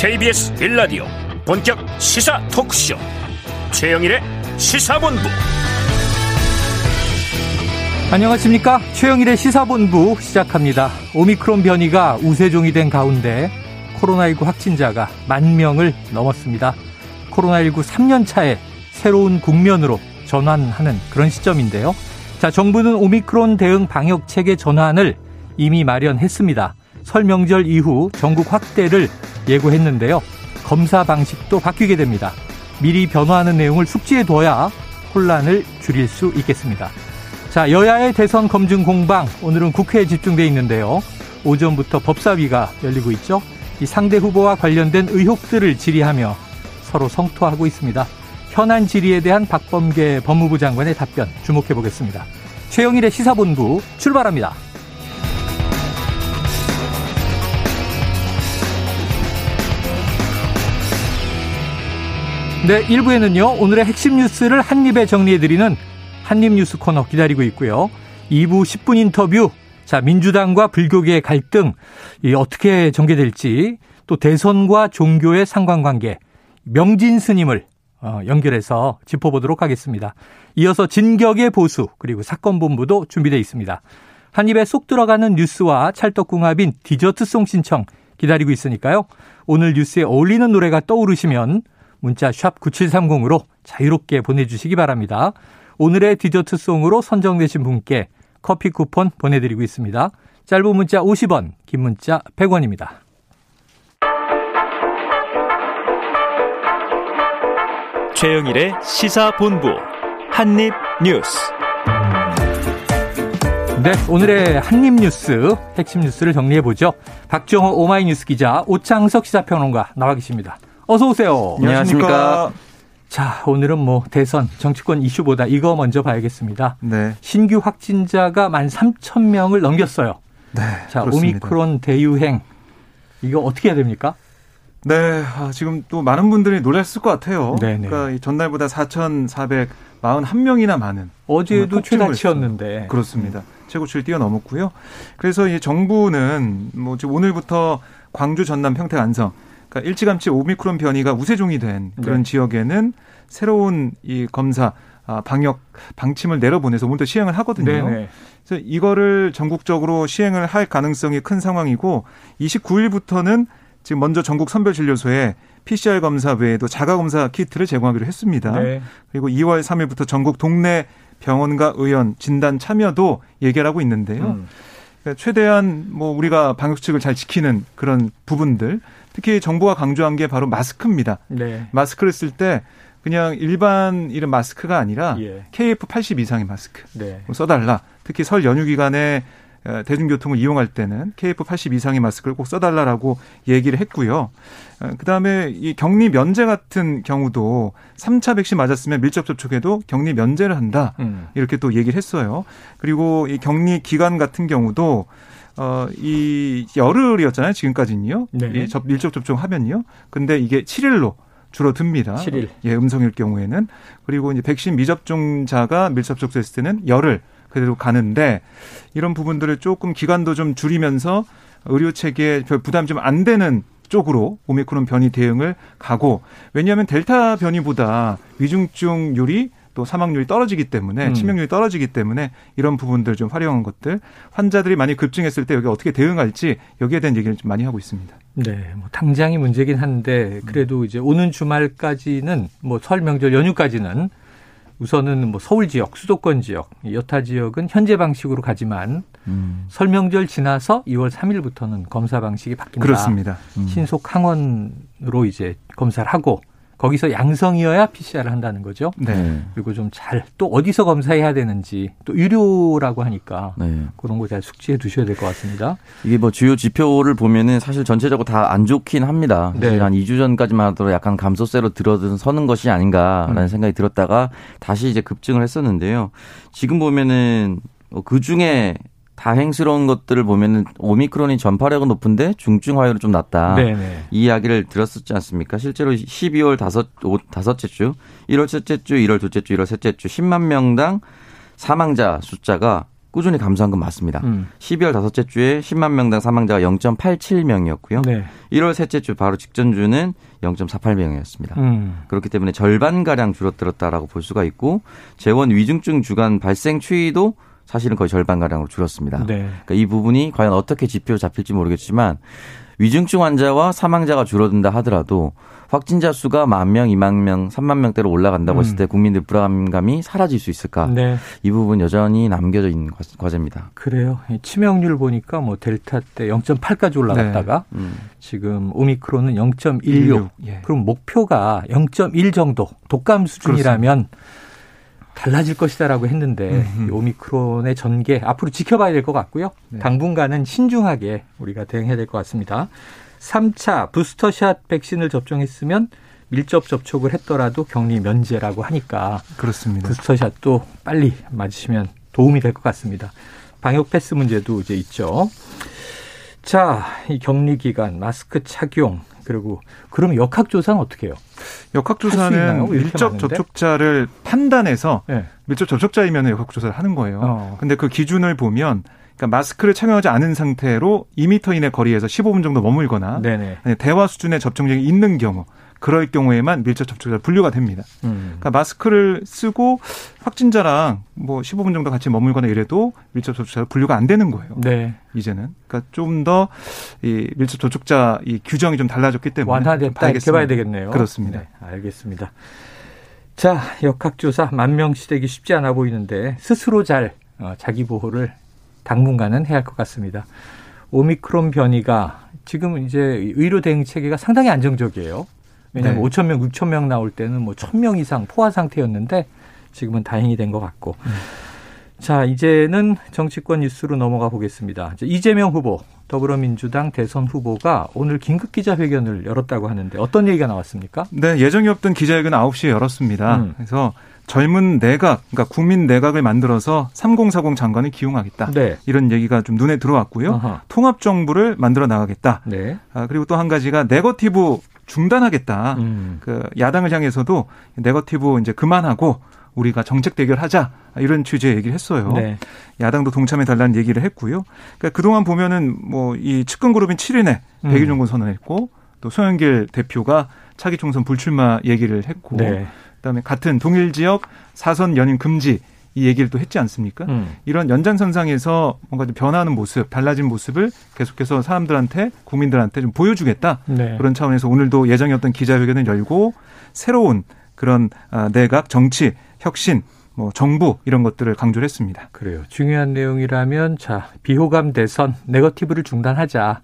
KBS 빌라디오 본격 시사 토크쇼. 최영일의 시사본부. 안녕하십니까? 최영일의 시사본부 시작합니다. 오미크론 변이가 우세종이 된 가운데 코로나19 확진자가 만 명을 넘었습니다. 코로나19 3년 차에 새로운 국면으로 전환하는 그런 시점인데요. 자 정부는 오미크론 대응 방역 체계 전환을 이미 마련했습니다. 설 명절 이후 전국 확대를 예고했는데요. 검사 방식도 바뀌게 됩니다. 미리 변화하는 내용을 숙지해 둬야 혼란을 줄일 수 있겠습니다. 자, 여야의 대선 검증 공방 오늘은 국회에 집중돼 있는데요. 오전부터 법사위가 열리고 있죠. 이 상대 후보와 관련된 의혹들을 질의하며 서로 성토하고 있습니다. 현안 질의에 대한 박범계 법무부 장관의 답변 주목해 보겠습니다. 최영일의 시사본부 출발합니다. 네, 1부에는요, 오늘의 핵심 뉴스를 한입에 정리해드리는 한입 뉴스 코너 기다리고 있고요. 2부 10분 인터뷰, 자, 민주당과 불교계의 갈등, 이 어떻게 전개될지, 또 대선과 종교의 상관관계, 명진 스님을 어, 연결해서 짚어보도록 하겠습니다. 이어서 진격의 보수, 그리고 사건 본부도 준비되어 있습니다. 한 입에 쏙 들어가는 뉴스와 찰떡궁합인 디저트송 신청 기다리고 있으니까요. 오늘 뉴스에 어울리는 노래가 떠오르시면 문자 샵 9730으로 자유롭게 보내주시기 바랍니다. 오늘의 디저트송으로 선정되신 분께 커피 쿠폰 보내드리고 있습니다. 짧은 문자 50원, 긴 문자 100원입니다. 최영일의 시사본부 한입뉴스 네, 오늘의 한입뉴스 핵심 뉴스를 정리해보죠. 박정호 오마이뉴스 기자, 오창석 시사평론가 나와 계십니다. 어서 오세요. 안녕하십니까. 자, 오늘은 뭐 대선 정치권 이슈보다 이거 먼저 봐야겠습니다. 네. 신규 확진자가 만 3천 명을 넘겼어요. 네. 자, 그렇습니다. 오미크론 대유행 이거 어떻게 해야 됩니까? 네, 아, 지금 또 많은 분들이 놀랐을 것 같아요. 네네. 그러니까 전날보다 4,441명이나 많은 어제도 최다치였는데 그렇습니다. 최고치를 뛰어넘었고요. 그래서 이 정부는 뭐 지금 오늘부터 광주, 전남, 평택, 안성 그러니까 일찌감치 오미크론 변이가 우세종이 된 그런 네. 지역에는 새로운 이 검사 아, 방역 방침을 내려보내서 오늘도 시행을 하거든요. 네네. 그래서 이거를 전국적으로 시행을 할 가능성이 큰 상황이고 29일부터는 지금 먼저 전국 선별 진료소에 PCR 검사 외에도 자가 검사 키트를 제공하기로 했습니다. 네. 그리고 2월 3일부터 전국 동네 병원과 의원 진단 참여도 얘기하고 있는데요. 음. 그러니까 최대한 뭐 우리가 방역 수칙을 잘 지키는 그런 부분들 특히 정부가 강조한 게 바로 마스크입니다. 네. 마스크를 쓸 때 그냥 일반 이런 마스크가 아니라 예. KF80 이상의 마스크 네. 써달라. 특히 설 연휴 기간에 어, 대중교통을 이용할 때는 KF80 이상의 마스크를 꼭 써달라라고 얘기를 했고요. 어, 그다음에 이 격리 면제 같은 경우도 3차 백신 맞았으면 밀접 접촉에도 격리 면제를 한다. 음. 이렇게 또 얘기를 했어요. 그리고 이 격리 기간 같은 경우도 어, 이 열흘이었잖아요. 지금까지는요. 네. 예, 접, 밀접 접종하면요. 근데 이게 7일로 줄어듭니다. 7일. 예, 음성일 경우에는. 그리고 이제 백신 미접종자가 밀접 접촉했을 때는 열흘 그대로 가는데 이런 부분들을 조금 기간도 좀 줄이면서 의료 체계에 별 부담 좀 안 되는 쪽으로 오미크론 변이 대응을 가고 왜냐하면 델타 변이보다 위중증률이 또 사망률이 떨어지기 때문에 음. 치명률이 떨어지기 때문에 이런 부분들 좀 활용한 것들 환자들이 많이 급증했을 때 여기 어떻게 대응할지 여기에 대한 얘기를 좀 많이 하고 있습니다. 네, 뭐 당장이 문제긴 한데 그래도 이제 오는 주말까지는 뭐 설 명절 연휴까지는 우선은 뭐 서울 지역, 수도권 지역, 여타 지역은 현재 방식으로 가지만 음. 설명절 지나서 2월 3일부터는 검사 방식이 바뀐다. 그렇습니다. 음. 신속 항원으로 이제 검사를 하고 거기서 양성이어야 PCR을 한다는 거죠. 네. 그리고 좀 잘 또 어디서 검사해야 되는지 또 유료라고 하니까 네. 그런 거 잘 숙지해 두셔야 될 것 같습니다. 이게 뭐 주요 지표를 보면은 사실 전체적으로 다 안 좋긴 합니다. 네. 한 2주 전까지만 하더라도 약간 감소세로 들어서는 것이 아닌가라는 음. 생각이 들었다가 다시 이제 급증을 했었는데요. 지금 보면은 그 중에 다행스러운 것들을 보면은 오미크론이 전파력은 높은데 중증 화율은 좀 낮다. 네네. 이 이야기를 들었었지 않습니까? 실제로 12월 다섯 다섯째 주, 1월 첫째 주, 1월 둘째 주, 1월 셋째 주 10만 명당 사망자 숫자가 꾸준히 감소한 건 맞습니다. 음. 12월 다섯째 주에 10만 명당 사망자가 0.87명이었고요. 네. 1월 셋째 주 바로 직전 주는 0.48명이었습니다. 음. 그렇기 때문에 절반 가량 줄어들었다라고 볼 수가 있고 재원 위중증 주간 발생 추이도 사실은 거의 절반 가량으로 줄었습니다. 네. 그러니까 이 부분이 과연 어떻게 지표로 잡힐지 모르겠지만 위중증 환자와 사망자가 줄어든다 하더라도 확진자 수가 만 명, 이만 명, 삼만 명대로 올라간다고 음. 했을 때 국민들 불안감이 사라질 수 있을까? 네. 이 부분 여전히 남겨져 있는 과제입니다. 그래요. 치명률 보니까 뭐 델타 때 0.8까지 올라갔다가 네. 음. 지금 오미크론은 0.16. 예. 그럼 목표가 0.1 정도 독감 수준이라면 그렇습니다. 달라질 것이다라고 했는데. 오미크론의 전개 앞으로 지켜봐야 될 것 같고요. 네. 당분간은 신중하게 우리가 대응해야 될 것 같습니다. 3차 부스터샷 백신을 접종했으면 밀접 접촉을 했더라도 격리 면제라고 하니까 그렇습니다. 부스터샷도 빨리 맞으시면 도움이 될 것 같습니다. 방역 패스 문제도 이제 있죠. 자, 이 격리 기간 마스크 착용 그리고 그럼 역학조사는 어떻게 해요? 역학조사는 밀접 접촉자를 판단해서 네. 밀접 접촉자이면 역학조사를 하는 거예요. 어. 근데 그 기준을 보면 그러니까 마스크를 착용하지 않은 상태로 2미터 이내 거리에서 15분 정도 머물거나. 대화 수준의 접촉력이 있는 경우 그럴 경우에만 밀접 접촉자 분류가 됩니다. 음. 그러니까 마스크를 쓰고 확진자랑 뭐 15분 정도 같이 머물거나 이래도 밀접 접촉자 분류가 안 되는 거예요. 네. 이제는 그러니까 좀 더 이 밀접 접촉자 이 규정이 좀 달라졌기 때문에 완화됐다 이렇게 봐야 되겠네요. 그렇습니다. 네, 알겠습니다. 자, 역학조사 만 명시 되기 쉽지 않아 보이는데 스스로 잘 어, 자기 보호를 당분간은 해야 할 것 같습니다. 오미크론 변이가 지금 이제 의료 대응 체계가 상당히 안정적이에요. 왜냐하면 네. 5천 명, 6천 명 나올 때는 뭐 1,000명 이상 포화 상태였는데 지금은 다행이 된것 같고. 음. 자, 이제는 정치권 뉴스로 넘어가 보겠습니다. 이재명 후보, 더불어민주당 대선 후보가 오늘 긴급 기자회견을 열었다고 하는데 어떤 얘기가 나왔습니까? 네, 예정이 없던 기자회견 9시에 열었습니다. 음. 그래서 젊은 내각, 그러니까 국민 내각을 만들어서 3040 장관을 기용하겠다. 네. 이런 얘기가 좀 눈에 들어왔고요. 통합 정부를 만들어 나가겠다. 네. 아, 그리고 또 한 가지가 네거티브 중단하겠다. 음. 그 야당을 향해서도 네거티브 이제 그만하고 우리가 정책 대결하자 이런 취지의 얘기를 했어요. 네. 야당도 동참해 달라는 얘기를 했고요. 그러니까 그동안 보면은 뭐 이 측근 그룹인 7인에 음. 백일 종군 선언했고 또 소영길 대표가 차기 총선 불출마 얘기를 했고 네. 그다음에 같은 동일 지역 사선 연임 금지 이 얘기를 또 했지 않습니까? 음. 이런 연장선상에서 뭔가 좀 변하는 모습, 달라진 모습을 계속해서 사람들한테, 국민들한테 좀 보여주겠다. 네. 그런 차원에서 오늘도 예정이었던 기자회견을 열고 새로운 그런 아, 내각, 정치, 혁신, 뭐 정부 이런 것들을 강조를 했습니다. 그래요. 중요한 내용이라면 자 비호감 대선 네거티브를 중단하자.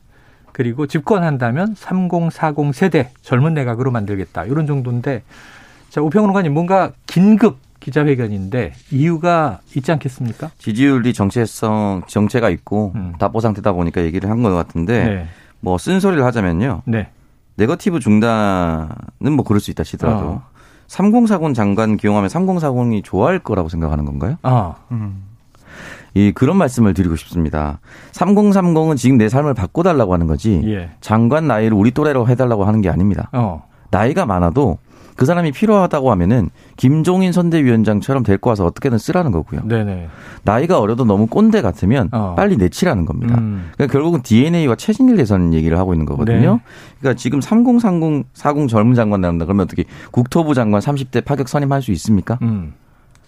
그리고 집권한다면 3040 세대 젊은 내각으로 만들겠다. 이런 정도인데 자 우평론가님 뭔가 긴급 기자회견인데 이유가 있지 않겠습니까? 지지율이 정체성 정체가 있고 음. 답보 상태다 보니까 얘기를 한 것 같은데 네. 뭐 쓴소리를 하자면요. 네. 네거티브 중단은 뭐 그럴 수 있다 치더라도 어. 3040 장관 기용하면 3040이 좋아할 거라고 생각하는 건가요? 아. 음. 이 그런 말씀을 드리고 싶습니다. 3030은 지금 내 삶을 바꿔달라고 하는 거지. 예. 장관 나이를 우리 또래로 해달라고 하는 게 아닙니다. 어. 나이가 많아도 그 사람이 필요하다고 하면은 김종인 선대위원장처럼 데리고 와서 어떻게든 쓰라는 거고요. 네네. 나이가 어려도 너무 꼰대 같으면 어. 빨리 내치라는 겁니다. 음. 그러니까 결국은 DNA와 체질에 대해서는 얘기를 하고 있는 거거든요. 네. 그러니까 지금 3030, 40 젊은 장관 나온다 그러면 어떻게 국토부 장관 30대 파격 선임할 수 있습니까? 음.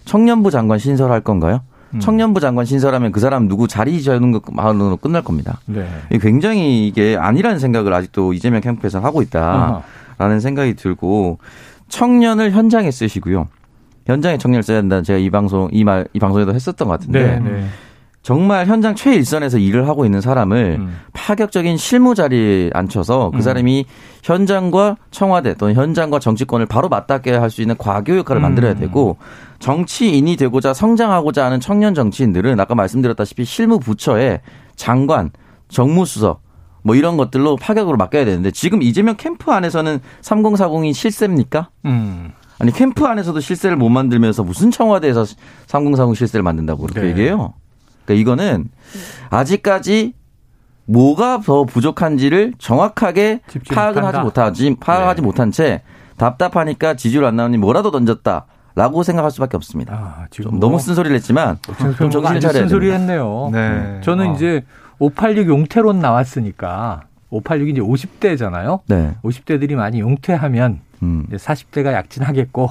청년부 장관 신설할 건가요? 음. 청년부 장관 신설하면 그 사람 누구 자리 지는 것만으로 끝날 겁니다. 네. 굉장히 이게 아니라는 생각을 아직도 이재명 캠프에서 하고 있다라는 어허. 생각이 들고 청년을 현장에 쓰시고요. 현장에 청년을 써야 된다는 제가 이 방송 이 말 이 방송에도 했었던 것 같은데 네, 네. 정말 현장 최일선에서 일을 하고 있는 사람을 음. 파격적인 실무 자리에 앉혀서 그 음. 사람이 현장과 청와대 또는 현장과 정치권을 바로 맞닿게 할 수 있는 과교 역할을 음. 만들어야 되고 정치인이 되고자 성장하고자 하는 청년 정치인들은 아까 말씀드렸다시피 실무 부처에 장관, 정무수석 뭐 이런 것들로 파격으로 맡겨야 되는데 지금 이재명 캠프 안에서는 3040이 실세입니까? 음. 아니 캠프 안에서도 실세를 못 만들면서 무슨 청와대에서 3040 실세를 만든다고 그렇게 네. 얘기해요. 그러니까 이거는 아직까지 뭐가 더 부족한지를 정확하게 파악을 하지 못하지 파악하지 네. 못한 채 답답하니까 지지율 안 나오니 뭐라도 던졌다. 라고 생각할 수밖에 없습니다. 아, 지금 뭐 너무 쓴소리를 했지만 좀 정신 차려야 쓴소리 했네요. 네. 저는 아. 이제 586 용태론 나왔으니까 586이 이제 50대잖아요. 네. 50대들이 많이 용퇴하면 음. 이제 40대가 약진하겠고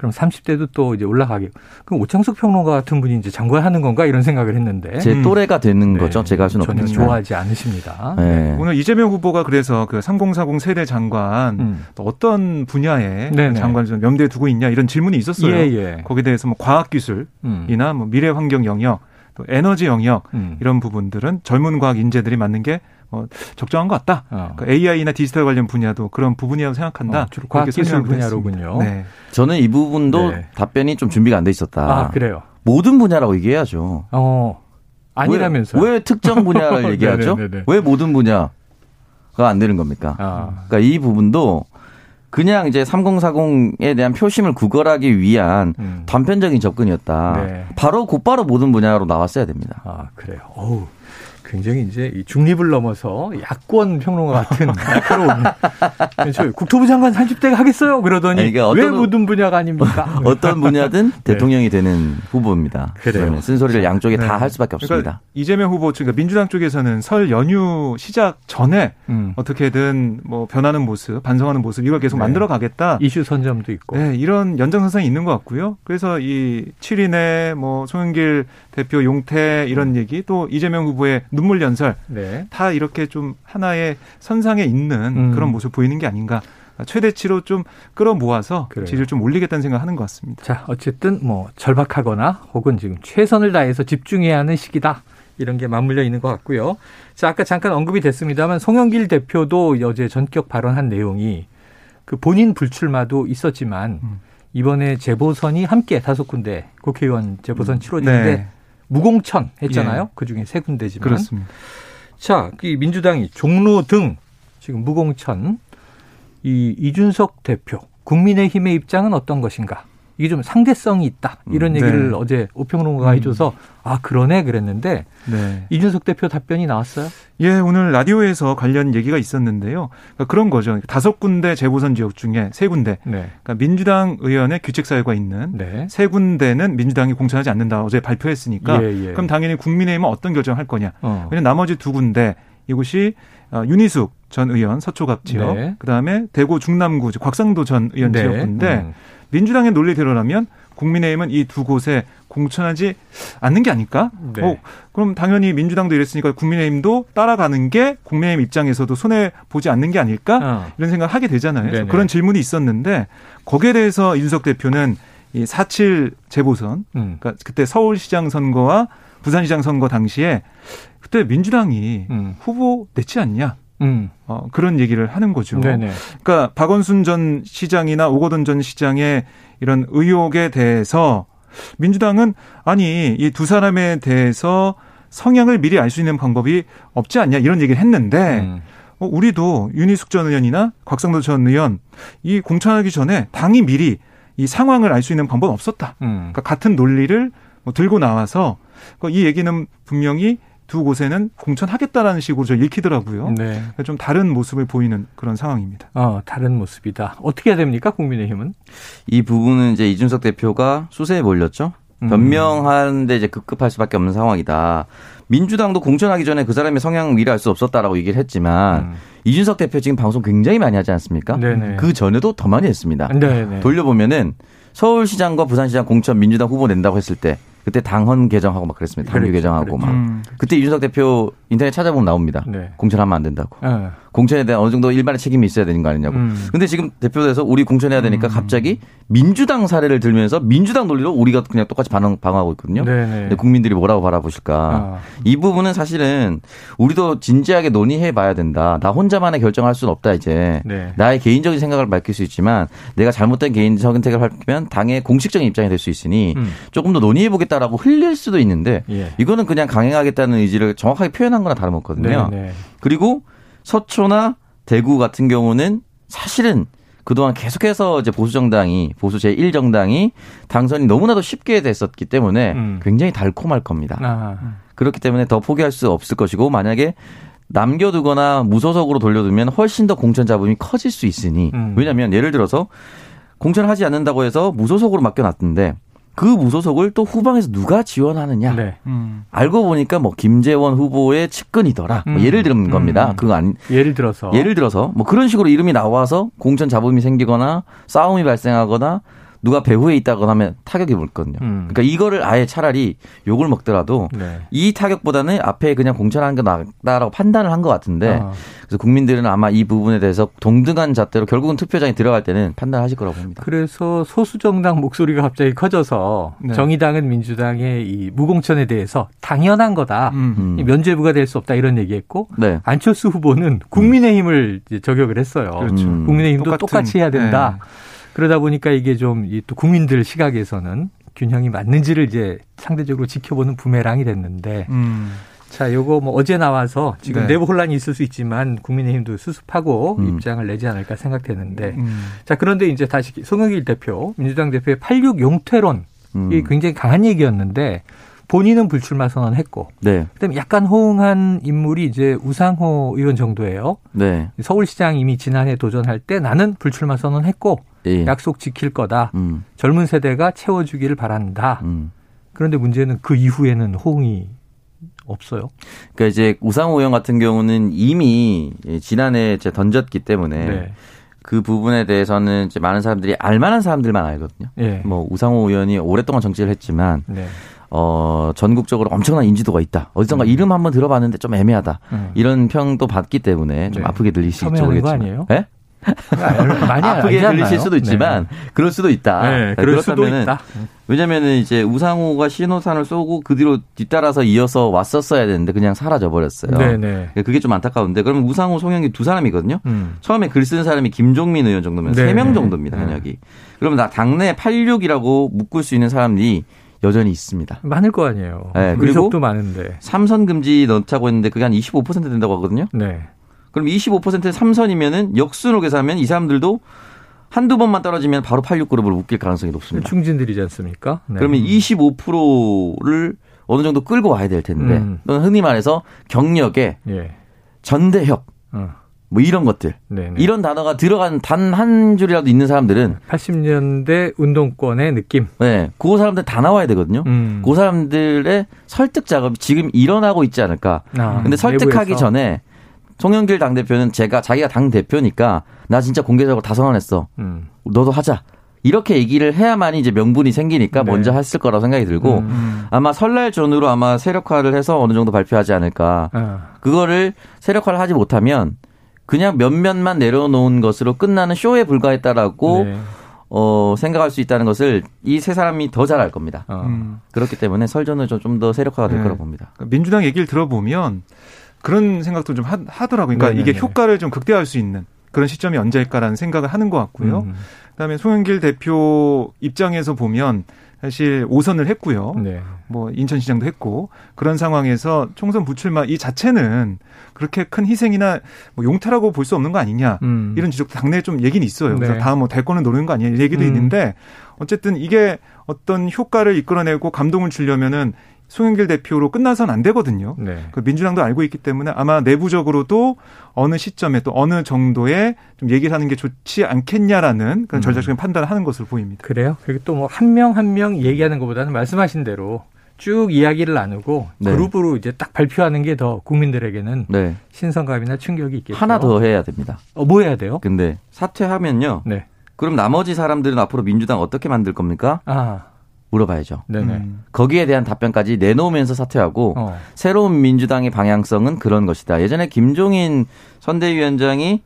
그럼 30대도 또 이제 올라가게. 그럼 오창석 평론가 같은 분이 이제 장관하는 건가 이런 생각을 했는데. 제 음. 또래가 되는 네. 거죠. 제가 할 수는 전혀. 좋아하지 않으십니다. 네. 네. 오늘 이재명 후보가 그래서 그 3040 세대 장관 음. 어떤 분야에 장관을 좀 명대에 두고 있냐 이런 질문이 있었어요. 예, 예. 거기에 대해서 뭐 과학기술이나 음. 뭐 미래환경 영역 또 에너지 영역 음. 이런 부분들은 젊은 과학 인재들이 맞는 게 어, 적정한 것 같다. 어. 그러니까 AI나 디지털 관련 분야도 그런 부분이라고 생각한다. 어, 주로 과학기술 분야로군요. 네. 저는 이 부분도 네. 답변이 좀 준비가 안 돼 있었다. 아 그래요. 모든 분야라고 얘기해야죠. 어 아니라면서 왜, 왜 특정 분야를 얘기하죠? 왜 모든 분야가 안 되는 겁니까? 아. 그러니까 이 부분도 그냥 이제 3040에 대한 표심을 구걸하기 위한 음. 단편적인 접근이었다. 네. 바로 곧바로 모든 분야로 나왔어야 됩니다. 아, 그래요. 어우. 굉장히 이제 이 중립을 넘어서 야권 평론가 같은 날카로운. 그렇죠. 국토부 장관 30대가 하겠어요? 그러더니 아니, 그러니까 왜 모든 분야가 아닙니까? 어떤 분야든 네. 대통령이 되는 후보입니다. 그래요. 쓴소리를 양쪽에 네. 다할 수밖에 그러니까 없습니다. 그러니까 이재명 후보, 그러니까 민주당 쪽에서는 설 연휴 시작 전에 음. 어떻게든 뭐 변하는 모습, 반성하는 모습 이걸 계속 네. 만들어 가겠다. 이슈 선점도 있고. 네, 이런 연장선상이 있는 것 같고요. 그래서 이 7인의 뭐 송영길 대표 용태 이런 음. 얘기 또 이재명 후보의 눈물 연설 네. 다 이렇게 좀 하나의 선상에 있는 음. 그런 모습 보이는 게 아닌가. 최대치로 좀 끌어모아서 그래요. 질을 좀 올리겠다는 생각하는 것 같습니다. 자, 어쨌든 뭐 절박하거나 혹은 지금 최선을 다해서 집중해야 하는 시기다. 이런 게 맞물려 있는 것 같고요. 자, 아까 잠깐 언급이 됐습니다만 송영길 대표도 어제 전격 발언한 내용이 그 본인 불출마도 있었지만 음. 이번에 재보선이 함께 다섯 군데 국회의원 재보선 음. 치러지는데 네. 무공천 했잖아요. 예. 그 중에 세 군데지만. 그렇습니다. 자, 이 민주당이 종로 등 지금 무공천 이 이준석 대표 국민의힘의 입장은 어떤 것인가? 이게 좀 상대성이 있다. 이런 음, 얘기를 네. 어제 오평론가가 음. 해줘서 아 그러네 그랬는데 네. 이준석 대표 답변이 나왔어요? 예, 오늘 라디오에서 관련 얘기가 있었는데요. 그러니까 그런 거죠. 다섯 군데 재보선 지역 중에 세 군데, 네. 그러니까 민주당 의원의 규칙 사유가 있는 네. 세 군데는 민주당이 공천하지 않는다. 어제 발표했으니까 예, 예. 그럼 당연히 국민의힘은 어떤 결정을 할 거냐. 어. 왜냐 나머지 두 군데 이곳이 어, 윤희숙 전 의원 서초갑 지역, 네. 그다음에 대구 중남구 곽상도 전 의원 네. 지역인데. 음. 민주당의 논리대로라면 국민의힘은 이 두 곳에 공천하지 않는 게 아닐까? 네. 어, 그럼 당연히 민주당도 이랬으니까 국민의힘도 따라가는 게 국민의힘 입장에서도 손해 보지 않는 게 아닐까? 어. 이런 생각을 하게 되잖아요. 그런 질문이 있었는데 거기에 대해서 이준석 대표는 이4.7 재보선, 음. 그러니까 그때 서울시장 선거와 부산시장 선거 당시에 그때 민주당이 음. 후보 냈지 않냐? 음. 어, 그런 얘기를 하는 거죠. 네네. 그러니까 박원순 전 시장이나 오거돈 전 시장의 이런 의혹에 대해서 민주당은 아니 이 두 사람에 대해서 성향을 미리 알 수 있는 방법이 없지 않냐 이런 얘기를 했는데 음. 어, 우리도 윤희숙 전 의원이나 곽상도 전 의원 이 공천하기 전에 당이 미리 이 상황을 알 수 있는 방법은 없었다. 음. 그러니까 같은 논리를 뭐 들고 나와서 그이 얘기는 분명히 두 곳에는 공천하겠다라는 식으로 저 읽히더라고요. 네. 그러니까 좀 다른 모습을 보이는 그런 상황입니다. 어, 다른 모습이다. 어떻게 해야 됩니까, 국민의힘은? 이 부분은 이제 이준석 대표가 수세에 몰렸죠. 음. 변명하는데 이제 급급할 수밖에 없는 상황이다. 민주당도 공천하기 전에 그 사람의 성향 미리 알수 없었다라고 얘기를 했지만 음. 이준석 대표 지금 방송 굉장히 많이 하지 않습니까? 네네. 그 전에도 더 많이 했습니다. 네네. 돌려보면은 서울시장과 부산시장 공천 민주당 후보 낸다고 했을 때 그때 당헌 개정하고 막 그랬습니다. 당규 개정하고 막. 음. 그때 이준석 대표 인터넷 찾아보면 나옵니다. 네. 공천하면 안 된다고. 네. 공천에 대한 어느 정도 일반의 책임이 있어야 되는 거 아니냐고. 음. 근데 지금 대표돼서 우리 공천해야 되니까 음. 갑자기 민주당 사례를 들면서 민주당 논리로 우리가 그냥 똑같이 반응, 방어하고 있거든요. 네네. 국민들이 뭐라고 바라보실까. 아. 이 부분은 사실은 우리도 진지하게 논의해 봐야 된다. 나 혼자만의 결정할 수는 없다 이제. 네. 나의 개인적인 생각을 밝힐 수 있지만 내가 잘못된 개인적 선택을 하면 당의 공식적인 입장이 될 수 있으니 음. 조금 더 논의해 보겠다라고 흘릴 수도 있는데 예. 이거는 그냥 강행하겠다는 의지를 정확하게 표현한 거나 다름없거든요. 네네. 그리고 서초나 대구 같은 경우는 사실은 그동안 계속해서 이제 보수 정당이 보수 제1 정당이 당선이 너무나도 쉽게 됐었기 때문에 음. 굉장히 달콤할 겁니다. 아. 그렇기 때문에 더 포기할 수 없을 것이고 만약에 남겨두거나 무소속으로 돌려두면 훨씬 더 공천 잡음이 커질 수 있으니 음. 왜냐하면 예를 들어서 공천하지 않는다고 해서 무소속으로 맡겨놨던데 그 무소속을 또 후방에서 누가 지원하느냐. 네. 음. 알고 보니까 뭐 김재원 후보의 측근이더라. 뭐 음. 뭐 예를 들은 음. 겁니다. 그거 아닌 예를 들어서 예를 들어서 뭐 그런 식으로 이름이 나와서 공천 잡음이 생기거나 싸움이 발생하거나 누가 배후에 있다거나 하면 타격이 물거든요. 음. 그러니까 이거를 아예 차라리 욕을 먹더라도 네. 이 타격보다는 앞에 그냥 공천하는 게 낫다라고 판단을 한 것 같은데 아. 그래서 국민들은 아마 이 부분에 대해서 동등한 잣대로 결국은 투표장에 들어갈 때는 판단하실 거라고 봅니다. 그래서 소수 정당 목소리가 갑자기 커져서 네. 정의당은 민주당의 이 무공천에 대해서 당연한 거다. 음. 면죄부가 될 수 없다 이런 얘기했고 네. 안철수 후보는 국민의힘을 저격을 했어요. 그렇죠. 음. 국민의힘도 똑같은, 똑같이 해야 된다. 네. 그러다 보니까 이게 좀 또 국민들 시각에서는 균형이 맞는지를 이제 상대적으로 지켜보는 부메랑이 됐는데 음. 자, 요거 뭐 어제 나와서 지금 네. 내부 혼란이 있을 수 있지만 국민의힘도 수습하고 음. 입장을 내지 않을까 생각되는데 음. 자, 그런데 이제 다시 송영길 대표, 민주당 대표의 86 용퇴론 음. 이 굉장히 강한 얘기였는데 본인은 불출마 선언했고 네. 그다음에 약간 호응한 인물이 이제 우상호 의원 정도예요. 네. 서울시장 이미 지난해 도전할 때 나는 불출마 선언했고 예. 약속 지킬 거다. 음. 젊은 세대가 채워주기를 바란다. 음. 그런데 문제는 그 이후에는 호응이 없어요. 그러니까 이제 우상호 의원 같은 경우는 이미 지난해 제 던졌기 때문에 네. 그 부분에 대해서는 이제 많은 사람들이 알만한 사람들만 알거든요. 네. 뭐 우상호 의원이 오랫동안 정치를 했지만 네. 어, 전국적으로 엄청난 인지도가 있다. 어디선가 음. 이름 한번 들어봤는데 좀 애매하다. 음. 이런 평도 받기 때문에 좀 네. 아프게 수 있죠. 모르겠지만. 아니에요? 네? 많이 아프게 들리실 수도 있지만 네. 그럴 수도 있다. 네, 그럴 수도 있다. 왜냐면은 이제 우상호가 신호탄을 쏘고 그 뒤로 뒤따라서 이어서 왔었어야 되는데 그냥 사라져 버렸어요. 네, 네. 그게 좀 안타까운데 그러면 우상호, 송영기 두 사람이거든요. 음. 처음에 글 쓰는 사람이 김종민 의원 정도면 네, 세명 네. 정도입니다, 현역이. 그러면 나 당내 86이라고 묶을 수 있는 사람이 여전히 있습니다. 많을 거 아니에요. 네, 그리고 도 많은데. 삼선 금지 넣자고 했는데 그게 한 25% 된다고 하거든요. 네. 그럼 25% 삼선이면은 역순으로 계산하면 이 사람들도 한두 번만 떨어지면 바로 86그룹으로 묶일 가능성이 높습니다. 중진들이지 않습니까? 네. 그러면 25%를 어느 정도 끌고 와야 될 텐데, 음. 흔히 말해서 경력에 예. 전대협, 어. 뭐 이런 것들 네네. 이런 단어가 들어간 단 한 줄이라도 있는 사람들은 80년대 운동권의 느낌. 네, 그 사람들 다 나와야 되거든요. 음. 그 사람들의 설득 작업이 지금 일어나고 있지 않을까. 아, 근데 설득하기 내부에서. 전에 송영길 당 대표는 제가 자기가 당 대표니까 나 진짜 공개적으로 다 선언했어. 음. 너도 하자. 이렇게 얘기를 해야만 이제 명분이 생기니까 네. 먼저 했을 거라고 생각이 들고 음. 음. 아마 설날 전후로 아마 세력화를 해서 어느 정도 발표하지 않을까. 아. 그거를 세력화를 하지 못하면 그냥 몇몇만 내려놓은 것으로 끝나는 쇼에 불과했다라고 네. 어, 생각할 수 있다는 것을 이 세 사람이 더 잘 알 겁니다. 어. 음. 그렇기 때문에 설전은 좀더 세력화가 될 네. 거라고 봅니다. 그러니까 민주당 얘기를 들어보면 그런 생각도 좀 하, 더라고요 그러니까 네네네. 이게 효과를 좀 극대화할 수 있는 그런 시점이 언제일까라는 생각을 하는 것 같고요. 음. 그다음에 송영길 대표 입장에서 보면 사실 5선을 했고요. 네. 뭐 인천시장도 했고 그런 상황에서 총선 부출마 이 자체는 그렇게 큰 희생이나 뭐 용태라고 볼 수 없는 거 아니냐 음. 이런 지적 당내에 좀 얘기는 있어요. 그래서 네. 다음 뭐 대권을 노리는 거 아니냐 얘기도 음. 있는데 어쨌든 이게 어떤 효과를 이끌어내고 감동을 주려면은 송영길 대표로 끝나선 안 되거든요. 네. 그 민주당도 알고 있기 때문에 아마 내부적으로도 어느 시점에 또 어느 정도의 좀 얘기를 하는 게 좋지 않겠냐라는 그런 음. 전략적인 음. 판단을 하는 것으로 보입니다. 그래요? 그리고 또 뭐 한 명 한 명 얘기하는 것보다는 말씀하신 대로 쭉 이야기를 나누고 네. 그룹으로 이제 딱 발표하는 게 더 국민들에게는 네. 신선감이나 충격이 있겠죠. 하나 더 해야 됩니다. 어, 뭐 해야 돼요? 근데 사퇴하면요. 네. 그럼 나머지 사람들은 앞으로 민주당 어떻게 만들 겁니까? 아. 물어봐야죠. 네네. 음. 거기에 대한 답변까지 내놓으면서 사퇴하고 어. 새로운 민주당의 방향성은 그런 것이다. 예전에 김종인 선대위원장이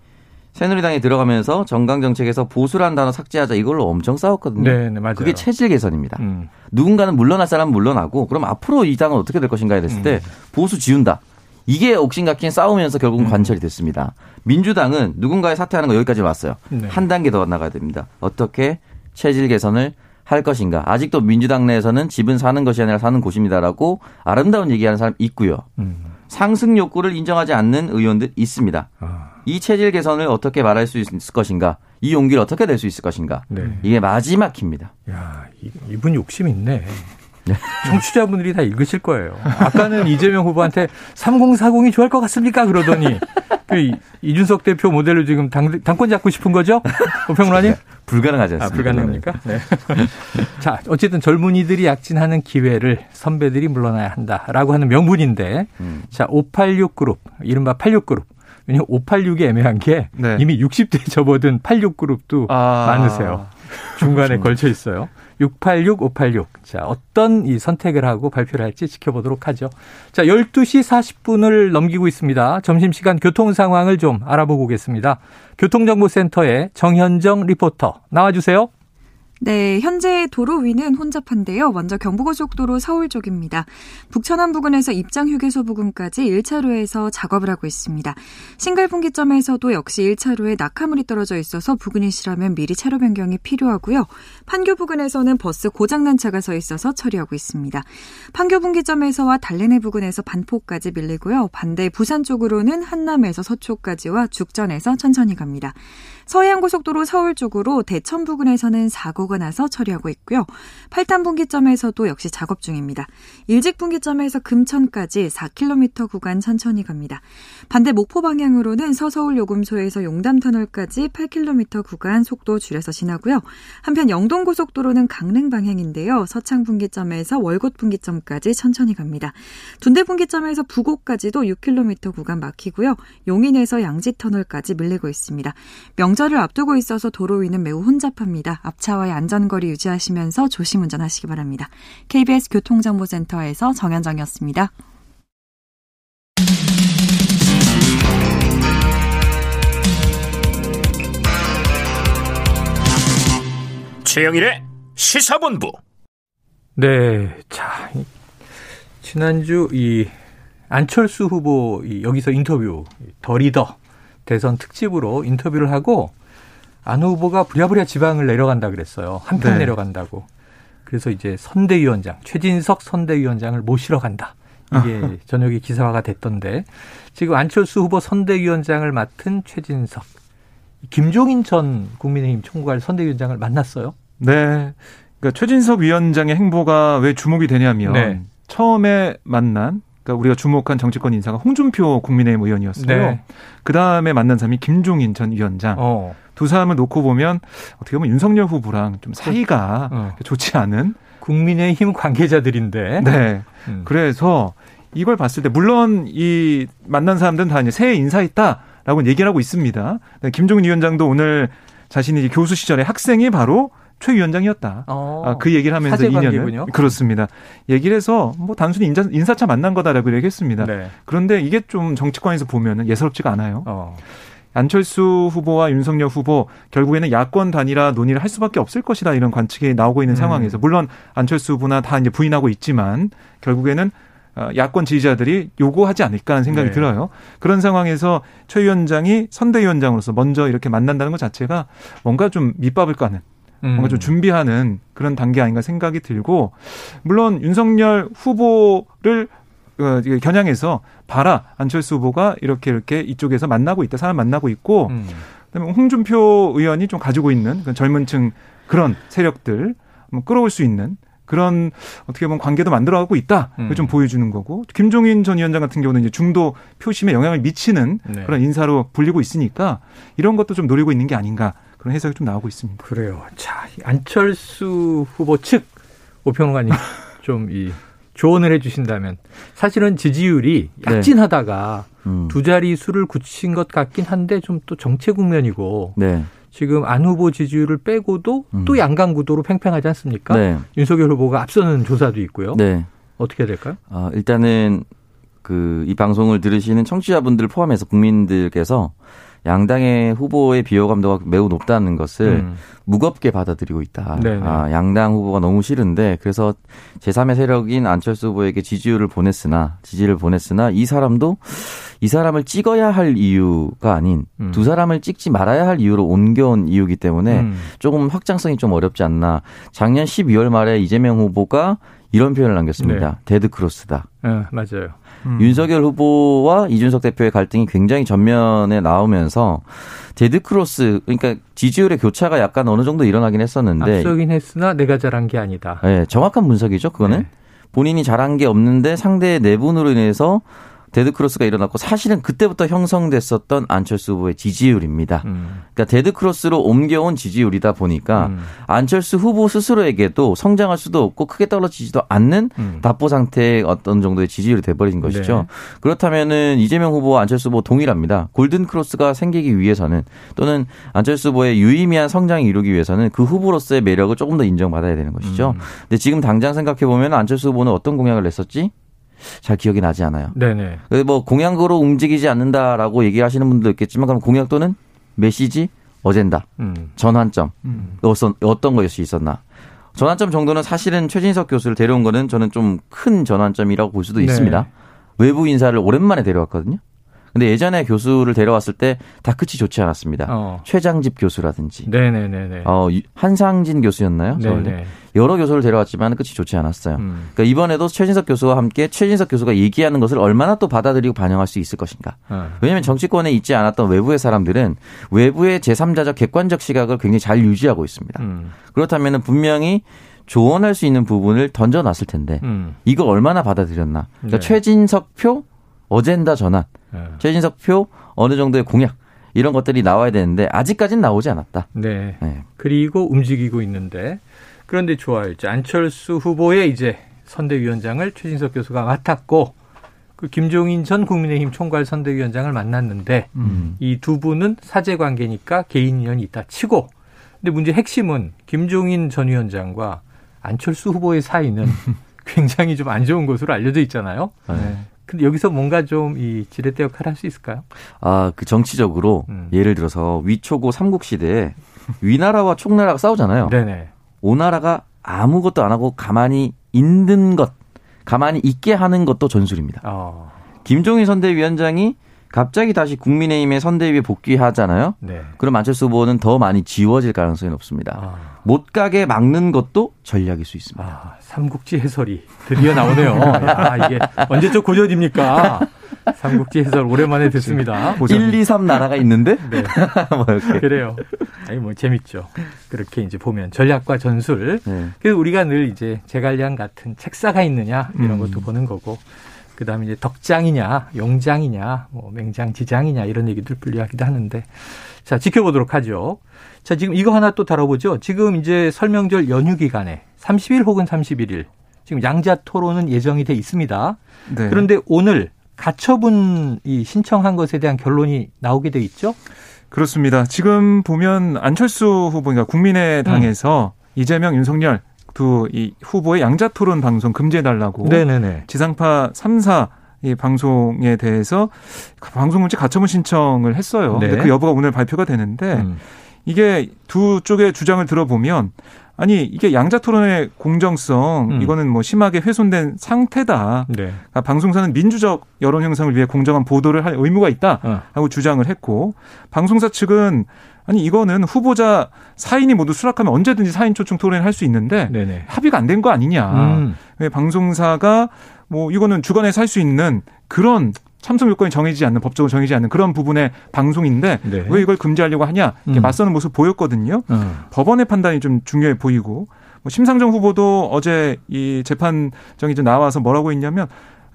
새누리당에 들어가면서 정강 정책에서 보수란 단어 삭제하자 이걸로 엄청 싸웠거든요. 네, 네 맞아요. 그게 체질 개선입니다. 음. 누군가는 물러날 사람은 물러나고 그럼 앞으로 이 당은 어떻게 될 것인가에 됐을 때 음. 보수 지운다. 이게 옥신각신 싸우면서 결국은 음. 관철이 됐습니다. 민주당은 누군가의 사퇴하는 거 여기까지 왔어요. 네. 한 단계 더 나가야 됩니다. 어떻게 체질 개선을 할 것인가. 아직도 민주당 내에서는 집은 사는 것이 아니라 사는 곳입니다라고 아름다운 얘기하는 사람 있고요. 음. 상승 욕구를 인정하지 않는 의원들 있습니다. 아. 이 체질 개선을 어떻게 말할 수 있을 것인가. 이 용기를 어떻게 낼 수 있을 것인가. 네. 이게 마지막 키입니다. 야, 이분 욕심 있네. 네. 청취자분들이 다 읽으실 거예요. 아까는 이재명 후보한테 3040이 좋아할 것 같습니까? 그러더니 그 이준석 대표 모델로 지금 당, 당권 잡고 싶은 거죠? 오평론님? 네, 불가능하지 않습니까? 아, 불가능합니까? 네. 자, 어쨌든 젊은이들이 약진하는 기회를 선배들이 물러나야 한다라고 하는 명분인데, 음. 자, 586 그룹, 이른바 86 그룹. 왜냐면 586이 애매한 게 네. 이미 60대 접어든 86 그룹도 아. 많으세요. 중간에 걸쳐 있어요. 686, 586. 자, 어떤 이 선택을 하고 발표를 할지 지켜보도록 하죠. 자, 12시 40분을 넘기고 있습니다. 점심시간 교통 상황을 좀 알아보고 오겠습니다. 교통정보센터의 정현정 리포터 나와주세요. 네, 현재 도로 위는 혼잡한데요. 먼저 경부고속도로 서울 쪽입니다. 북천안 부근에서 입장 휴게소 부근까지 1차로에서 작업을 하고 있습니다. 신갈 분기점에서도 역시 1차로에 낙하물이 떨어져 있어서 부근이시라면 미리 차로 변경이 필요하고요. 판교 부근에서는 버스 고장난 차가 서 있어서 처리하고 있습니다. 판교 분기점에서와 달래내 부근에서 반포까지 밀리고요. 반대 부산 쪽으로는 한남에서 서초까지와 죽전에서 천천히 갑니다. 서해안 고속도로 서울 쪽으로 대천 부근에서는 사고가 나서 처리하고 있고요. 팔단 분기점에서도 역시 작업 중입니다. 일직 분기점에서 금천까지 4km 구간 천천히 갑니다. 반대 목포 방향으로는 서서울 요금소에서 용담 터널까지 8km 구간 속도 줄여서 지나고요. 한편 영동고속도로는 강릉 방향인데요. 서창 분기점에서 월곶 분기점까지 천천히 갑니다. 둔대 분기점에서 부곡까지도 6km 구간 막히고요. 용인에서 양지 터널까지 밀리고 있습니다. 명 명절을 앞두고 있어서 도로 위는 매우 혼잡합니다. 앞차와의 안전거리 유지하시면서 조심 운전하시기 바랍니다. KBS 교통정보센터에서 정현정이었습니다. 최영일의 시사본부. 네, 자 지난주 이 안철수 후보 여기서 인터뷰 더 리더 대선 특집으로 인터뷰를 하고 안 후보가 부랴부랴 지방을 내려간다 그랬어요. 한편 네. 내려간다고. 그래서 이제 선대위원장 최진석 선대위원장을 모시러 간다. 이게 저녁에 기사화가 됐던데 지금 안철수 후보 선대위원장을 맡은 최진석 김종인 전 국민의힘 총괄 선대위원장을 만났어요. 네. 그러니까 최진석 위원장의 행보가 왜 주목이 되냐면 네. 처음에 만난 그러니까 우리가 주목한 정치권 인사가 홍준표 국민의힘 의원이었어요. 네. 그 다음에 만난 사람이 김종인 전 위원장. 어. 두 사람을 놓고 보면 어떻게 보면 윤석열 후보랑 좀 사이가 어. 좋지 않은 국민의힘 관계자들인데. 네. 음. 그래서 이걸 봤을 때 물론 이 만난 사람들은 다 이제 새해 인사했다라고 얘기를 하고 있습니다. 김종인 위원장도 오늘 자신이 교수 시절에 학생이 바로 최 위원장이었다. 어, 아, 그 얘기를 하면서 2년을 그렇습니다. 얘기를 해서 뭐 단순히 인사, 인사차 만난 거다라고 얘기했습니다. 네. 그런데 이게 좀 정치권에서 보면은 예사롭지가 않아요. 어. 안철수 후보와 윤석열 후보 결국에는 야권 단일화 논의를 할 수밖에 없을 것이다 이런 관측이 나오고 있는 음. 상황에서 물론 안철수 후보나 다 이제 부인하고 있지만 결국에는 어, 야권 지지자들이 요구하지 않을까 하는 생각이 네. 들어요. 그런 상황에서 최 위원장이 선대위원장으로서 먼저 이렇게 만난다는 것 자체가 뭔가 좀 밑밥을 까는 뭔가 좀 음. 준비하는 그런 단계 아닌가 생각이 들고 물론 윤석열 후보를 어, 겨냥해서 봐라 안철수 후보가 이렇게 이렇게 이쪽에서 만나고 있다 사람 만나고 있고 음. 그다음에 홍준표 의원이 좀 가지고 있는 젊은층 그런 세력들 끌어올 수 있는 그런 어떻게 보면 관계도 만들어가고 있다. 음. 좀 보여주는 거고 김종인 전 위원장 같은 경우는 이제 중도 표심에 영향을 미치는 네. 그런 인사로 불리고 있으니까 이런 것도 좀 노리고 있는 게 아닌가 그런 해석이 좀 나오고 있습니다. 그래요. 자, 안철수 후보 측 오평론가님 좀 이 조언을 해주신다면 사실은 지지율이 네. 약진하다가 네. 음. 두 자리 수를 굳힌 것 같긴 한데 좀 또 정체 국면이고 네. 지금 안 후보 지지율을 빼고도 음. 또 양강 구도로 팽팽하지 않습니까? 네. 윤석열 후보가 앞서는 조사도 있고요. 네. 어떻게 될까요? 어, 일단은 그 이 방송을 들으시는 청취자분들 포함해서 국민들께서 양당의 후보의 비호감도가 매우 높다는 것을 음. 무겁게 받아들이고 있다. 아, 양당 후보가 너무 싫은데 그래서 제3의 세력인 안철수 후보에게 지지율을 보냈으나 지지를 보냈으나 이 사람도 이 사람을 찍어야 할 이유가 아닌 음. 두 사람을 찍지 말아야 할 이유로 옮겨온 이유기 때문에 음. 조금 확장성이 좀 어렵지 않나. 작년 12월 말에 이재명 후보가 이런 표현을 남겼습니다. 네. 데드 크로스다. 네, 맞아요. 음. 윤석열 후보와 이준석 대표의 갈등이 굉장히 전면에 나오면서 데드 크로스 그러니까 지지율의 교차가 약간 어느 정도 일어나긴 했었는데 앞서긴 했으나 내가 잘한 게 아니다. 네, 정확한 분석이죠. 그거는 네. 본인이 잘한 게 없는데 상대의 내분으로 인해서 데드크로스가 일어났고 사실은 그때부터 형성됐었던 안철수 후보의 지지율입니다. 음. 그러니까 데드크로스로 옮겨온 지지율이다 보니까 음. 안철수 후보 스스로에게도 성장할 수도 없고 크게 떨어지지도 않는 음. 답보 상태의 어떤 정도의 지지율이 돼버린 것이죠. 네. 그렇다면은 이재명 후보와 안철수 후보 동일합니다. 골든 크로스가 생기기 위해서는 또는 안철수 후보의 유의미한 성장을 이루기 위해서는 그 후보로서의 매력을 조금 더 인정받아야 되는 것이죠. 음. 근데 지금 당장 생각해 보면 안철수 후보는 어떤 공약을 냈었지? 잘 기억이 나지 않아요. 네네. 뭐 공약으로 움직이지 않는다라고 얘기하시는 분도 있겠지만 그럼 공약 또는 메시지, 어젠다, 음. 전환점 음. 어떤 어떤 것이 있었나? 전환점 정도는 사실은 최진석 교수를 데려온 거는 저는 좀 큰 전환점이라고 볼 수도 네. 있습니다. 외부 인사를 오랜만에 데려왔거든요. 근데 예전에 교수를 데려왔을 때 다 끝이 좋지 않았습니다. 어. 최장집 교수라든지, 네네네네. 어, 한상진 교수였나요? 서울대. 여러 교수를 데려왔지만 끝이 좋지 않았어요. 음. 그러니까 이번에도 최진석 교수와 함께 최진석 교수가 얘기하는 것을 얼마나 또 받아들이고 반영할 수 있을 것인가. 어. 왜냐하면 정치권에 있지 않았던 외부의 사람들은 외부의 제3자적 객관적 시각을 굉장히 잘 유지하고 있습니다. 음. 그렇다면 분명히 조언할 수 있는 부분을 던져놨을 텐데 음. 이거 얼마나 받아들였나. 그러니까 네. 최진석 표 어젠다 전환, 네. 최진석 표 어느 정도의 공약 이런 것들이 나와야 되는데 아직까지는 나오지 않았다. 네. 네. 그리고 움직이고 있는데 그런데 좋아요. 이제 안철수 후보의 이제 선대위원장을 최진석 교수가 맡았고 그 김종인 전 국민의힘 총괄 선대위원장을 만났는데 음. 이두 분은 사제 관계니까 개인 인연이 있다 치고 근데 문제 핵심은 김종인 전 위원장과 안철수 후보의 사이는 굉장히 좀 안 좋은 것으로 알려져 있잖아요. 네. 근데 여기서 뭔가 좀 이 지렛대 역할을 할 수 있을까요? 아, 그 정치적으로 음. 예를 들어서 위초고 삼국 시대에 위나라와 총나라가 싸우잖아요. 네네. 오나라가 아무것도 안 하고 가만히 있는 것, 가만히 있게 하는 것도 전술입니다. 어. 김종인 선대위원장이 갑자기 다시 국민의힘의 선대위에 복귀하잖아요. 네. 그럼 안철수 후보는 더 많이 지워질 가능성이 높습니다. 아. 못 가게 막는 것도 전략일 수 있습니다. 아, 삼국지 해설이 드디어 나오네요. 야, 이게 언제적 고전입니까? 삼국지 해설 오랜만에 듣습니다. 1, 2, 3 나라가 있는데? 네. 뭐 그래요. 아니, 뭐 재밌죠. 그렇게 이제 보면 전략과 전술. 네. 그래서 우리가 늘 이제 제갈량 같은 책사가 있느냐 이런 음. 것도 음. 보는 거고. 그 다음에 이제 덕장이냐, 용장이냐, 뭐 맹장, 지장이냐 이런 얘기들 분류하기도 하는데 자, 지켜보도록 하죠. 자, 지금 이거 하나 또 다뤄보죠. 지금 이제 설명절 연휴 기간에 30일 혹은 31일 지금 양자 토론은 예정이 돼 있습니다. 네. 그런데 오늘 가처분 이 신청한 것에 대한 결론이 나오게 돼 있죠? 그렇습니다. 지금 보면 안철수 후보가 국민의당에서 음. 이재명, 윤석열 두 이 후보의 양자 토론 방송 금지해 달라고 지상파 3사 이 방송에 대해서 방송 문제 가처분 신청을 했어요. 네. 근데 그 여부가 오늘 발표가 되는데 음. 이게 두 쪽의 주장을 들어보면 아니 이게 양자 토론의 공정성 음. 이거는 뭐 심하게 훼손된 상태다. 네. 그러니까 방송사는 민주적 여론 형성을 위해 공정한 보도를 할 의무가 있다 어. 하고 어. 주장을 했고 방송사 측은 아니 이거는 후보자 사인이 모두 수락하면 언제든지 사인 초청 토론을 할 수 있는데 네네. 합의가 안 된 거 아니냐. 음. 왜 방송사가 뭐 이거는 주관에서 할수 있는 그런 참석 요건이 정해지지 않는 법적으로 정해지지 않는 그런 부분의 방송인데 네. 왜 이걸 금지하려고 하냐 이렇게 음. 맞서는 모습 보였거든요. 음. 법원의 판단이 좀 중요해 보이고 뭐 심상정 후보도 어제 이 재판정이 좀 나와서 뭐라고 했냐면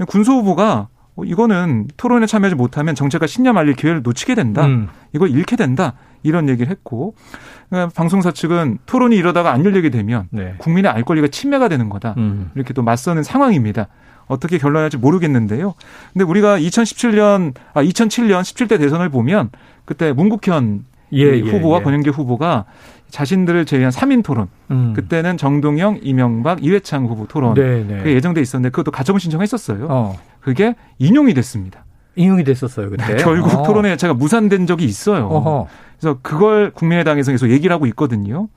군소 후보가 어, 이거는 토론에 참여하지 못하면 정체가 신념 알릴 기회를 놓치게 된다. 음. 이걸 잃게 된다. 이런 얘기를 했고 그러니까 방송사 측은 토론이 이러다가 안 열리게 되면 네. 국민의 알 권리가 침해가 되는 거다. 음. 이렇게 또 맞서는 상황입니다. 어떻게 결론할지 모르겠는데요. 근데 우리가 2017년 아 2007년 17대 대선을 보면 그때 문국현 예, 예, 후보와 예. 권영계 후보가 자신들을 제외한 3인 토론. 음. 그때는 정동영, 이명박, 이회창 후보 토론. 네, 네. 그게 예정돼 있었는데 그것도 가처분 신청했었어요. 어. 그게 인용이 됐습니다. 인용이 됐었어요, 그때. 결국 어. 토론회 제가 무산된 적이 있어요. 어허. 그래서 그걸 국민의당에서 계속 얘기를 하고 있거든요.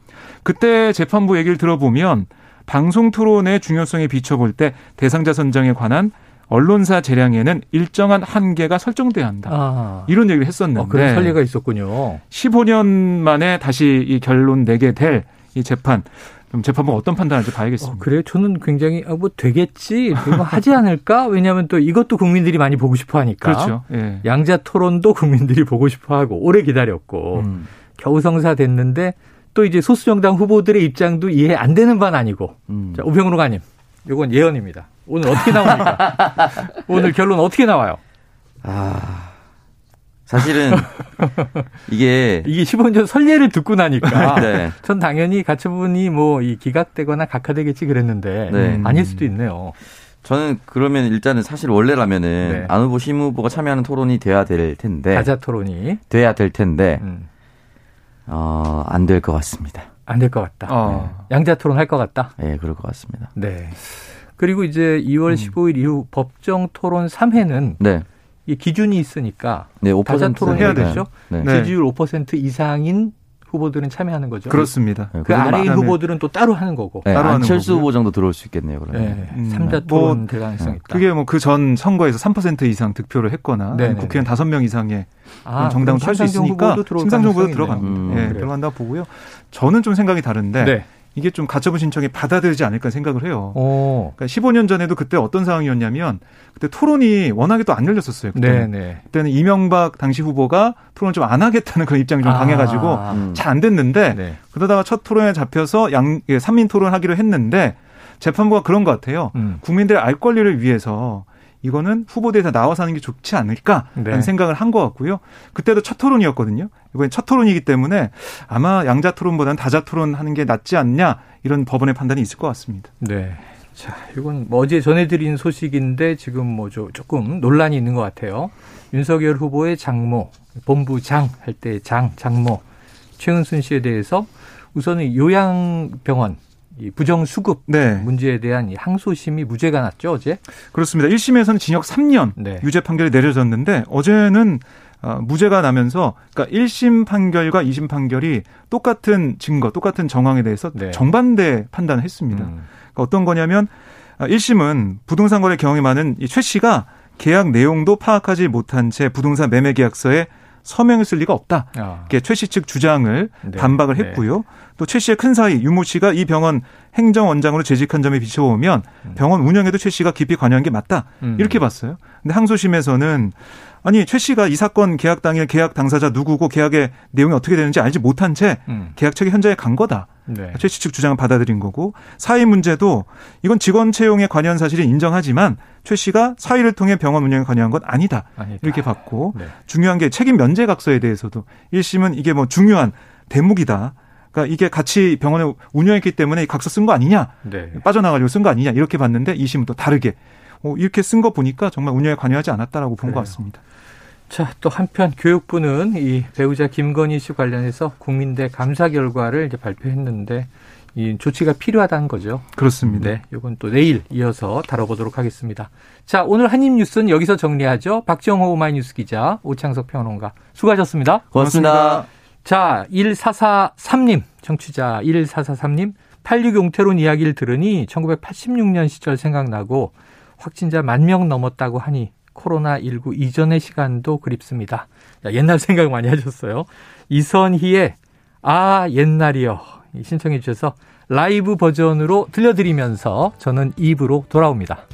그때 재판부 얘기를 들어보면 방송 토론의 중요성에 비춰볼 때 대상자 선정에 관한 언론사 재량에는 일정한 한계가 설정돼야 한다. 아. 이런 얘기를 했었는데 어, 그런 설례가 있었군요. 15년 만에 다시 이 결론 내게 될 이 재판 좀 재판부가 어떤 판단할지 봐야겠습니다. 어, 그래요? 저는 굉장히 아, 뭐 되겠지, 뭐 하지 않을까? 왜냐하면 또 이것도 국민들이 많이 보고 싶어하니까. 그렇죠. 예. 양자 토론도 국민들이 보고 싶어하고 오래 기다렸고 음. 겨우 성사 됐는데 또 이제 소수 정당 후보들의 입장도 이해 안 되는 바는 아니고. 음. 자, 우병우 가님, 이건 예언입니다. 오늘 어떻게 나옵니까? 오늘 결론 어떻게 나와요? 아. 사실은 이게 이게 15년 전 설례를 듣고 나니까 네. 전 당연히 가처분이 뭐 이 기각되거나 각하되겠지 그랬는데 네. 아닐 수도 있네요. 저는 그러면 일단은 사실 원래라면은 네. 안 후보 심 후보가 참여하는 토론이 돼야 될 텐데 다자 토론이 돼야 될 텐데 음, 어, 안 될 것 같습니다. 안 될 것 같다. 어. 양자 토론 할 것 같다. 예, 그럴 것 같습니다. 네. 그리고 이제 2월 15일 이후 법정 토론 3회는 네. 이 기준이 있으니까 네, 5% 다자 토론이 해야 되죠. 네. 네. 지지율 5% 이상인 후보들은 참여하는 거죠. 그렇습니다. 네, 그 그다음에- 후보들은 또 따로 하는 거고. 네, 따로 하는 안철수. 후보 정도 들어올 수 있겠네요, 그러면. 네. 음, 삼자 뭐, 토론 될 가능성이 있다. 그게 뭐 그 전 선거에서 3% 이상 득표를 했거나 네네네. 국회의원 5명 이상의 아, 정당도 그럼 할수 심상정 있으니까 심상정 후보도. 예, 음, 그래요. 들어간다 보고요. 저는 좀 생각이 다른데 네. 이게 좀 가처분 신청이 받아들이지 않을까 생각을 해요. 오. 그러니까 15년 전에도 그때 어떤 상황이었냐면 그때 토론이 워낙에 또 안 열렸었어요. 그때 네, 네. 그때는 이명박 당시 후보가 토론을 좀안 하겠다는 그런 입장이 좀 강해가지고 아, 음. 잘안 됐는데 네. 그러다가 첫 토론에 잡혀서 양 예, 삼민 토론하기로 했는데 재판부가 그런 것 같아요. 음. 국민들의 알 권리를 위해서 이거는 후보대에서 나와서 하는 게 좋지 않을까라는 네. 생각을 한 것 같고요. 그때도 첫 토론이었거든요. 이번엔 첫 토론이기 때문에 아마 양자 토론보다는 다자 토론 하는 게 낫지 않냐 이런 법원의 판단이 있을 것 같습니다. 네. 자, 이건 뭐 어제 전해드린 소식인데 지금 뭐 조- 조금 논란이 있는 것 같아요. 윤석열 후보의 장모, 본부장 할 때 장, 장모 최은순 씨에 대해서 우선은 요양병원 이 부정수급 네, 문제에 대한 이 항소심이 무죄가 났죠 어제. 그렇습니다. 1심에서는 징역 3년 네. 유죄 판결이 내려졌는데 어제는 어, 무죄가 나면서 그러니까 1심 판결과 2심 판결이 똑같은 증거, 똑같은 정황에 대해서 네. 정반대 판단을 했습니다. 음. 그러니까 어떤 거냐면 아, 1심은 부동산 거래 경험이 많은 이 최 씨가 계약 내용도 파악하지 못한 채 부동산 매매 계약서에 서명을 쓸 리가 없다. 아. 이렇게 최씨 측 주장을 네. 반박을 네. 했고요. 또최 씨의 큰 사이 유모 씨가 이 병원 행정원장으로 재직한 점에 비춰보면 병원 운영에도 최 씨가 깊이 관여한 게 맞다. 음. 이렇게 봤어요. 근데 항소심에서는 아니 최 씨가 이 사건 계약 당일 계약 당사자 누구고 계약의 내용이 어떻게 되는지 알지 못한 채 음. 계약 측이 현장에 간 거다. 네. 최 씨 측 주장을 받아들인 거고 사의 문제도 이건 직원 채용에 관여한 사실을 인정하지만 최 씨가 사의를 통해 병원 운영에 관여한 건 아니다. 아니다. 이렇게 봤고 네. 중요한 게 책임 면제 각서에 대해서도 1심은 이게 뭐 중요한 대목이다. 그러니까 이게 같이 병원에 운영했기 때문에 이 각서 쓴 거 아니냐. 네. 빠져나가려고 쓴 거 아니냐. 이렇게 봤는데 2심은 또 다르게 어, 이렇게 쓴 거 보니까 정말 운영에 관여하지 않았다라고 본 것. 같습니다. 자, 또 한편 교육부는 이 배우자 김건희 씨 관련해서 국민대 감사 결과를 이제 발표했는데 이 조치가 필요하다는 거죠. 그렇습니다. 네, 이건 또 내일 이어서 다뤄보도록 하겠습니다. 자, 오늘 한입 뉴스는 여기서 정리하죠. 박정호 오마이뉴스 기자, 오창석 평론가 수고하셨습니다. 고맙습니다. 자, 1443님, 청취자 1443님, 86 용태론 이야기를 들으니 1986년 시절 생각나고 확진자 만 명 넘었다고 하니 코로나19 이전의 시간도 그립습니다. 야, 옛날 생각 많이 하셨어요. 이선희의 아, 옛날이요. 신청해 주셔서 라이브 버전으로 들려드리면서 저는 입으로 돌아옵니다.